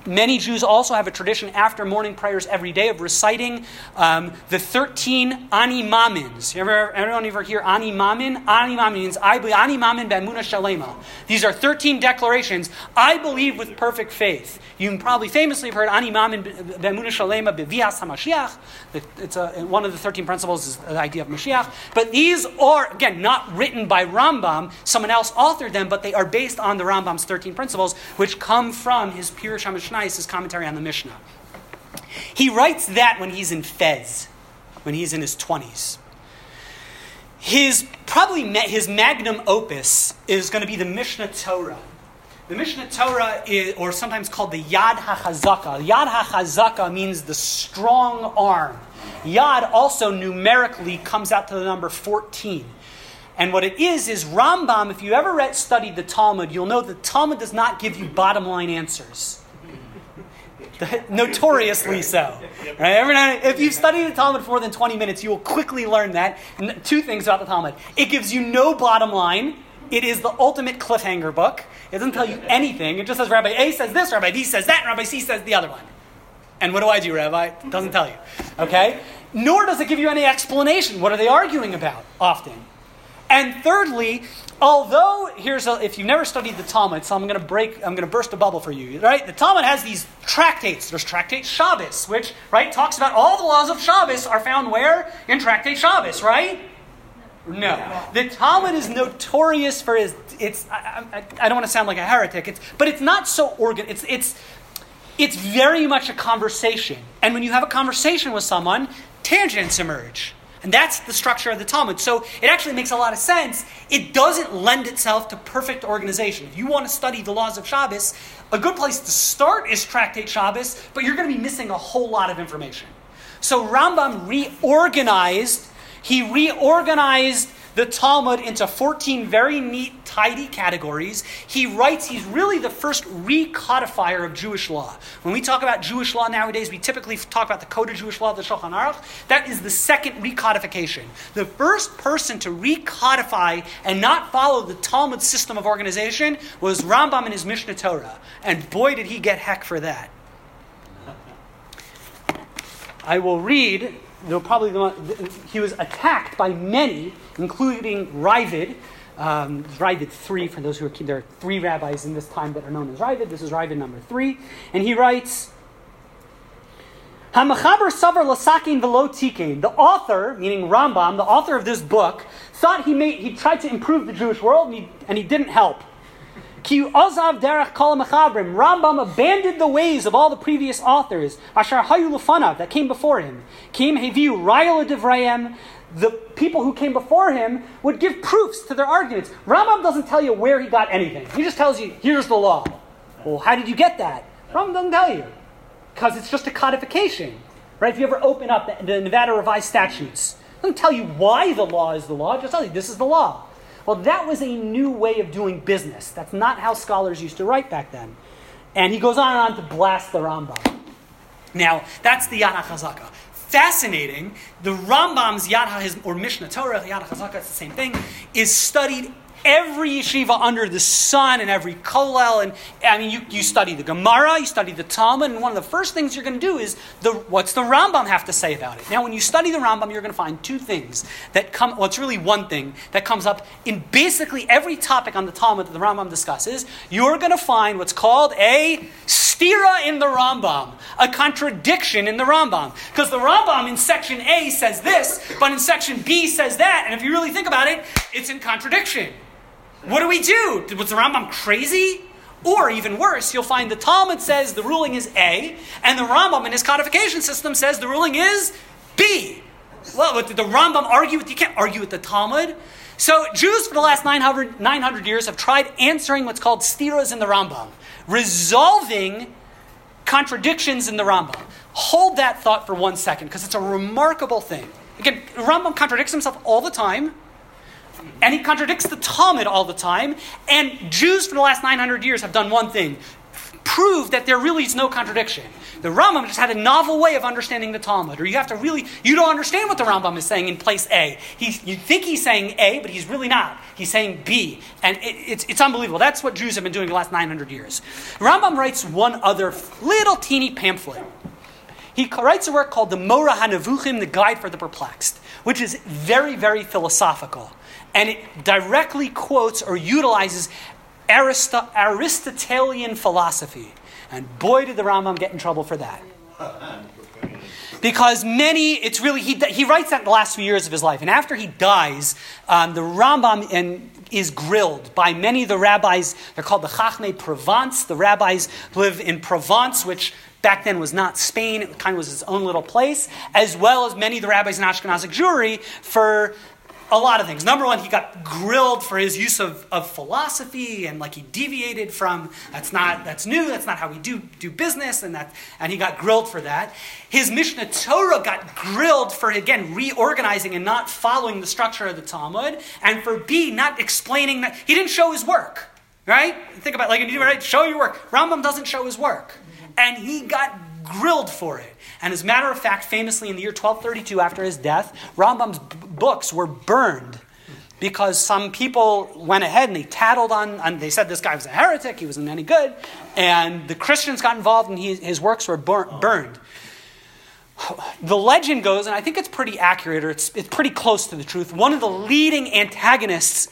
Speaker 1: Many Jews also have a tradition after morning prayers every day of reciting um, the 13 Ani Mamins. Ever, everyone ever hear Ani Mamin? Ani Mamin means I believe, Ani Mamin Bemuna Shalema. These are 13 declarations. I believe with perfect faith. You probably famously have heard Ani Mamin Bemuna Shalema Bevias HaMashiach. It's a, one of the 13 principles is the idea of Mashiach. But these are, again, not written by Rambam. Someone else authored them, but they are based on the Rambam's 13 principles, which come from his Pirush HaMishnais, his commentary on the Mishnah. He writes that when he's in Fez, when he's in his 20s. His probably his magnum opus is going to be the Mishnah Torah. The Mishnah Torah is, or sometimes called the Yad HaChazaka. Yad HaChazaka means the strong arm. Yad also numerically comes out to the number 14. And what it is, is Rambam, if you ever read, studied the Talmud, you'll know the Talmud does not give you bottom line answers. Notoriously so. Right? Every now if you've studied the Talmud for more than 20 minutes, you will quickly learn that. Two things about the Talmud it gives you no bottom line. It is the ultimate cliffhanger book. It doesn't tell you anything. It just says Rabbi A says this, Rabbi B says that, and Rabbi C says the other one. And what do I do, Rabbi? It doesn't tell you. Okay? Nor does it give you any explanation. What are they arguing about often? And thirdly, although here's a, if you've never studied the Talmud, so I'm going to break, I'm going to burst a bubble for you, right? The Talmud has these tractates. There's tractate Shabbos, which right talks about all the laws of Shabbos are found where in tractate Shabbos, right? No. The Talmud is notorious for its. It's. I, I, I don't want to sound like a heretic. It's, but it's not so organ. It's. It's. It's very much a conversation, and when you have a conversation with someone, tangents emerge. And that's the structure of the Talmud. So it actually makes a lot of sense. It doesn't lend itself to perfect organization. If you want to study the laws of Shabbos, a good place to start is Tractate Shabbos, but you're going to be missing a whole lot of information. So Rambam reorganized, he reorganized the Talmud into 14 very neat, tidy categories. He writes, he's really the first recodifier of Jewish law. When we talk about Jewish law nowadays, we typically talk about the Code of Jewish Law, the Shulchan Aruch. That is the second recodification. The first person to recodify and not follow the Talmud system of organization was Rambam in his Mishnah Torah. And boy, did he get heck for that. I will read, probably the he was attacked by many, including Raavad. Um, Raavad 3, for those who are there are three rabbis in this time that are known as Raavad. This is Raavad number 3. And he writes, Hamachaber Savar Lasakin Velo Tikein. The author, meaning Rambam, the author of this book, thought he made he tried to improve the Jewish world and he, and he didn't help. Ki Ozav Derech Kol. Rambam abandoned the ways of all the previous authors, Ashar Hayu that came before him. Kim Heviu Rayel Devrayim. The people who came before him would give proofs to their arguments. Rambam doesn't tell you where he got anything. He just tells you, here's the law. Well, how did you get that? Rambam doesn't tell you. Because it's just a codification. Right? If you ever open up the, the Nevada Revised Statutes, it doesn't tell you why the law is the law, it just tells you this is the law. Well, that was a new way of doing business. That's not how scholars used to write back then. And he goes on and on to blast the Rambam. Now, that's the Yad HaChazaka. Fascinating, the Rambam's Yad HaHiz, or Mishnah Torah, Yad HaChazaka, it's the same thing, is studied every yeshiva under the sun and every kollel. And I mean, you, you study the Gemara, you study the Talmud, and one of the first things you're going to do is the, what's the Rambam have to say about it? Now, when you study the Rambam, you're going to find two things that come, well, it's really one thing that comes up in basically every topic on the Talmud that the Rambam discusses. You're going to find what's called a stira in the Rambam, a contradiction in the Rambam. Because the Rambam in section A says this, but in section B says that, and if you really think about it, it's in contradiction. What do we do? Was the Rambam crazy? Or even worse, you'll find the Talmud says the ruling is A, and the Rambam in his codification system says the ruling is B. Well, did the Rambam argue with? You can't argue with the Talmud. So Jews for the last 900, 900 years have tried answering what's called stiras in the Rambam, resolving contradictions in the Rambam. Hold that thought for one second, because it's a remarkable thing. Again, Rambam contradicts himself all the time. And he contradicts the Talmud all the time. And Jews for the last 900 years have done one thing prove that there really is no contradiction. The Rambam just had a novel way of understanding the Talmud, or you have to really, you don't understand what the Rambam is saying in place A. He, you think he's saying A, but he's really not. He's saying B. And it, it's, it's unbelievable. That's what Jews have been doing the last 900 years. Rambam writes one other little teeny pamphlet. He writes a work called the Moreh HaNevuchim, the Guide for the Perplexed, which is very, very philosophical and it directly quotes or utilizes Arist- Aristotelian philosophy. And boy, did the Rambam get in trouble for that. Because many, it's really, he, he writes that in the last few years of his life. And after he dies, um, the Rambam is grilled by many of the rabbis. They're called the Chachmei Provence. The rabbis live in Provence, which back then was not Spain, it kind of was its own little place, as well as many of the rabbis in Ashkenazic Jewry for a lot of things. Number one, he got grilled for his use of, of philosophy and like he deviated from that's not that's new, that's not how we do do business, and that and he got grilled for that. His Mishnah Torah got grilled for again reorganizing and not following the structure of the Talmud, and for B not explaining that he didn't show his work. Right? Think about like you do right, show your work. Rambam doesn't show his work. And he got grilled for it. And as a matter of fact, famously in the year 1232 after his death, Rambam's books were burned because some people went ahead and they tattled on, and they said this guy was a heretic, he wasn't any good, and the Christians got involved and he, his works were bur- burned. the legend goes, and I think it's pretty accurate, or it's, it's pretty close to the truth. One of the leading antagonists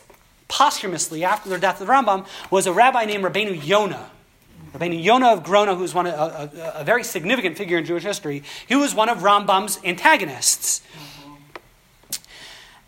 Speaker 1: posthumously after the death of Rambam was a rabbi named Rabbeinu Yonah. Rabbeinu Yonah of Gerona, who's one of, a, a, a very significant figure in Jewish history, he was one of Rambam's antagonists.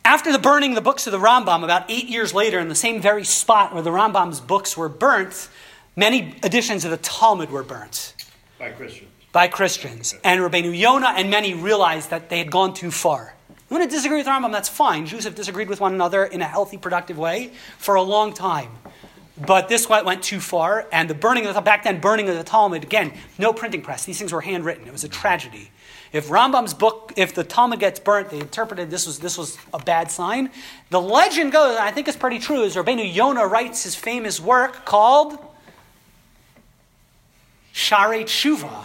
Speaker 1: After the burning of the books of the Rambam, about eight years later, in the same very spot where the Rambam's books were burnt, many editions of the Talmud were burnt
Speaker 7: By Christians.
Speaker 1: by Christians. And Rabbeinu Yonah and many realized that they had gone too far. You want to disagree with the Rambam? That's fine. Jews have disagreed with one another in a healthy, productive way for a long time. But this went went too far, and the burning of the back then burning of the Talmud again, no printing press. These things were handwritten. It was a tragedy. If Rambam's book, if the Talmud gets burnt, they interpreted this was this was a bad sign. The legend goes, and I think it's pretty true, is Rabbeinu Yonah writes his famous work called Sharei Tshuva,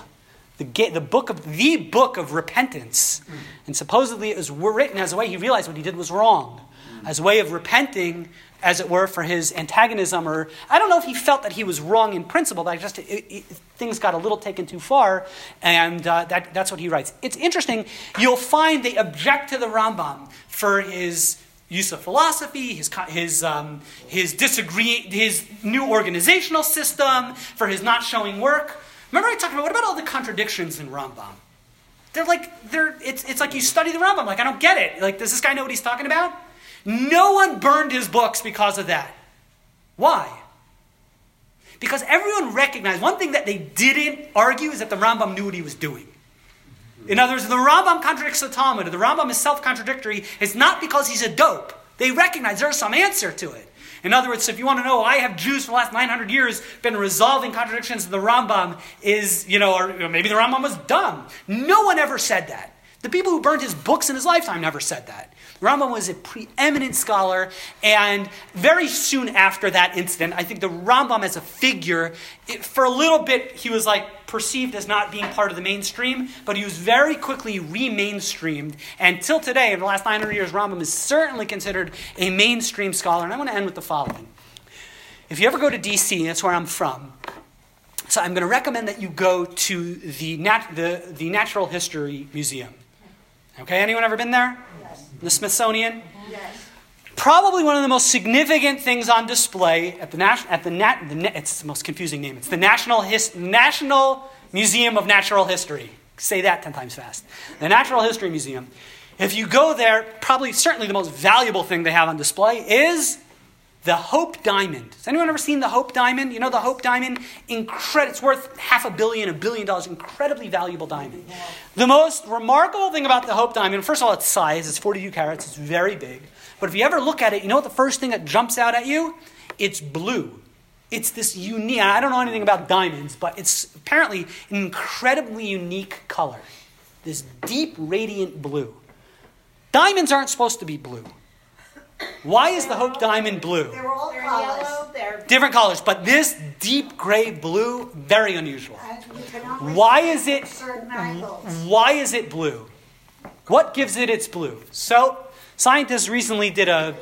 Speaker 1: the, the book of the book of repentance, hmm. and supposedly it was written as a way he realized what he did was wrong, as a way of repenting, as it were, for his antagonism. Or I don't know if he felt that he was wrong in principle, but I just it, it, things got a little taken too far, and uh, that, that's what he writes. It's interesting. You'll find they object to the Rambam for his use of philosophy, his, his, um, his disagree, his new organizational system, for his not showing work. Remember I talked about what about all the contradictions in Rambam? They're like they're it's it's like you study the Rambam. Like I don't get it. Like does this guy know what he's talking about? No one burned his books because of that. Why? Because everyone recognized one thing that they didn't argue is that the Rambam knew what he was doing. In other words, the Rambam contradicts the Talmud, the Rambam is self contradictory, it's not because he's a dope. They recognize there's some answer to it. In other words, if you want to know why have Jews for the last 900 years been resolving contradictions the Rambam, is, you know, or maybe the Rambam was dumb. No one ever said that. The people who burned his books in his lifetime never said that. Rambam was a preeminent scholar, and very soon after that incident, I think the Rambam as a figure, it, for a little bit, he was like perceived as not being part of the mainstream, but he was very quickly re-mainstreamed. And till today, in the last 900 years, Rambam is certainly considered a mainstream scholar. And I want to end with the following: If you ever go to D.C., that's where I'm from. So I'm going to recommend that you go to the, nat- the, the Natural History Museum. Okay, anyone ever been there?
Speaker 3: Yes.
Speaker 1: The Smithsonian?
Speaker 3: Yes.
Speaker 1: Probably one of the most significant things on display at the Nat- at the, Nat- the Na- it's the most confusing name. It's the National His- National Museum of Natural History. Say that 10 times fast. The Natural History Museum. If you go there, probably certainly the most valuable thing they have on display is the Hope Diamond. Has anyone ever seen the Hope Diamond? You know the Hope Diamond? Incred- it's worth half a billion, a billion dollars. Incredibly valuable diamond. The most remarkable thing about the Hope Diamond, first of all, its size. It's 42 carats. It's very big. But if you ever look at it, you know what the first thing that jumps out at you? It's blue. It's this unique, I don't know anything about diamonds, but it's apparently an incredibly unique color. This deep, radiant blue. Diamonds aren't supposed to be blue. Why is the Hope Diamond blue?
Speaker 3: They were all
Speaker 6: They're
Speaker 3: colors.
Speaker 6: yellow, they're
Speaker 1: Different colors, but this deep gray blue, very unusual.
Speaker 3: And you can only
Speaker 1: Why is it- Why is it blue? What gives it its blue? So, scientists recently did a,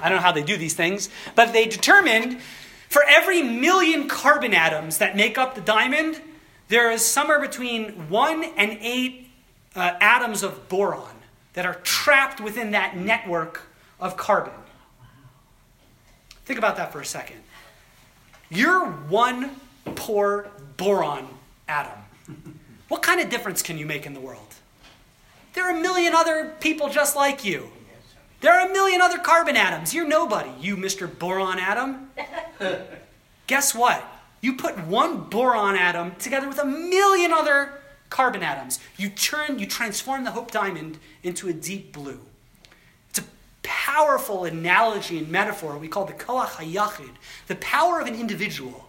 Speaker 1: I don't know how they do these things, but they determined for every million carbon atoms that make up the diamond, there is somewhere between one and eight uh, atoms of boron that are trapped within that network of carbon. Think about that for a second. You're one poor boron atom. What kind of difference can you make in the world? There are a million other people just like you. There are a million other carbon atoms. You're nobody, you Mr. Boron atom. Guess what? You put one boron atom together with a million other carbon atoms. You turn, you transform the Hope Diamond into a deep blue. Powerful analogy and metaphor we call the koach hayachid, the power of an individual.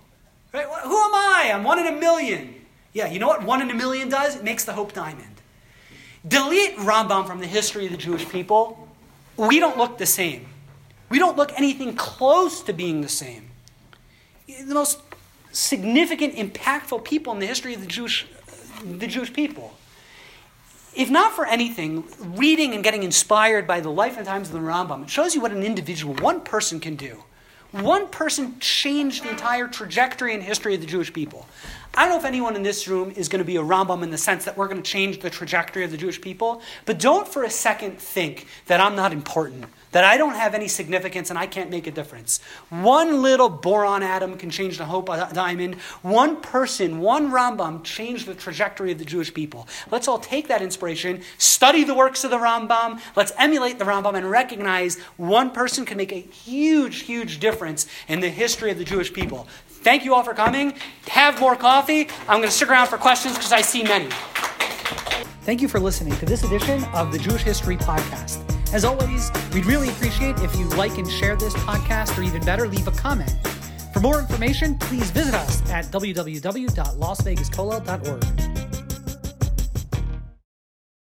Speaker 1: Right? Who am I? I'm one in a million. Yeah, you know what one in a million does? It makes the Hope Diamond. Delete Rambam from the history of the Jewish people. We don't look the same. We don't look anything close to being the same. The most significant, impactful people in the history of the Jewish, the Jewish people. If not for anything, reading and getting inspired by the life and times of the Rambam, it shows you what an individual, one person can do. One person changed the entire trajectory and history of the Jewish people. I don't know if anyone in this room is going to be a Rambam in the sense that we're going to change the trajectory of the Jewish people, but don't for a second think that I'm not important, that I don't have any significance and I can't make a difference. One little boron atom can change the hope diamond. One person, one Rambam changed the trajectory of the Jewish people. Let's all take that inspiration, study the works of the Rambam, let's emulate the Rambam and recognize one person can make a huge, huge difference in the history of the Jewish people. Thank you all for coming. Have more coffee. I'm going to stick around for questions because I see many. Thank you for listening to this edition of the Jewish History Podcast. As always, we'd really appreciate if you like and share this podcast, or even better, leave a comment. For more information, please visit us at www.lasvegaskollel.org.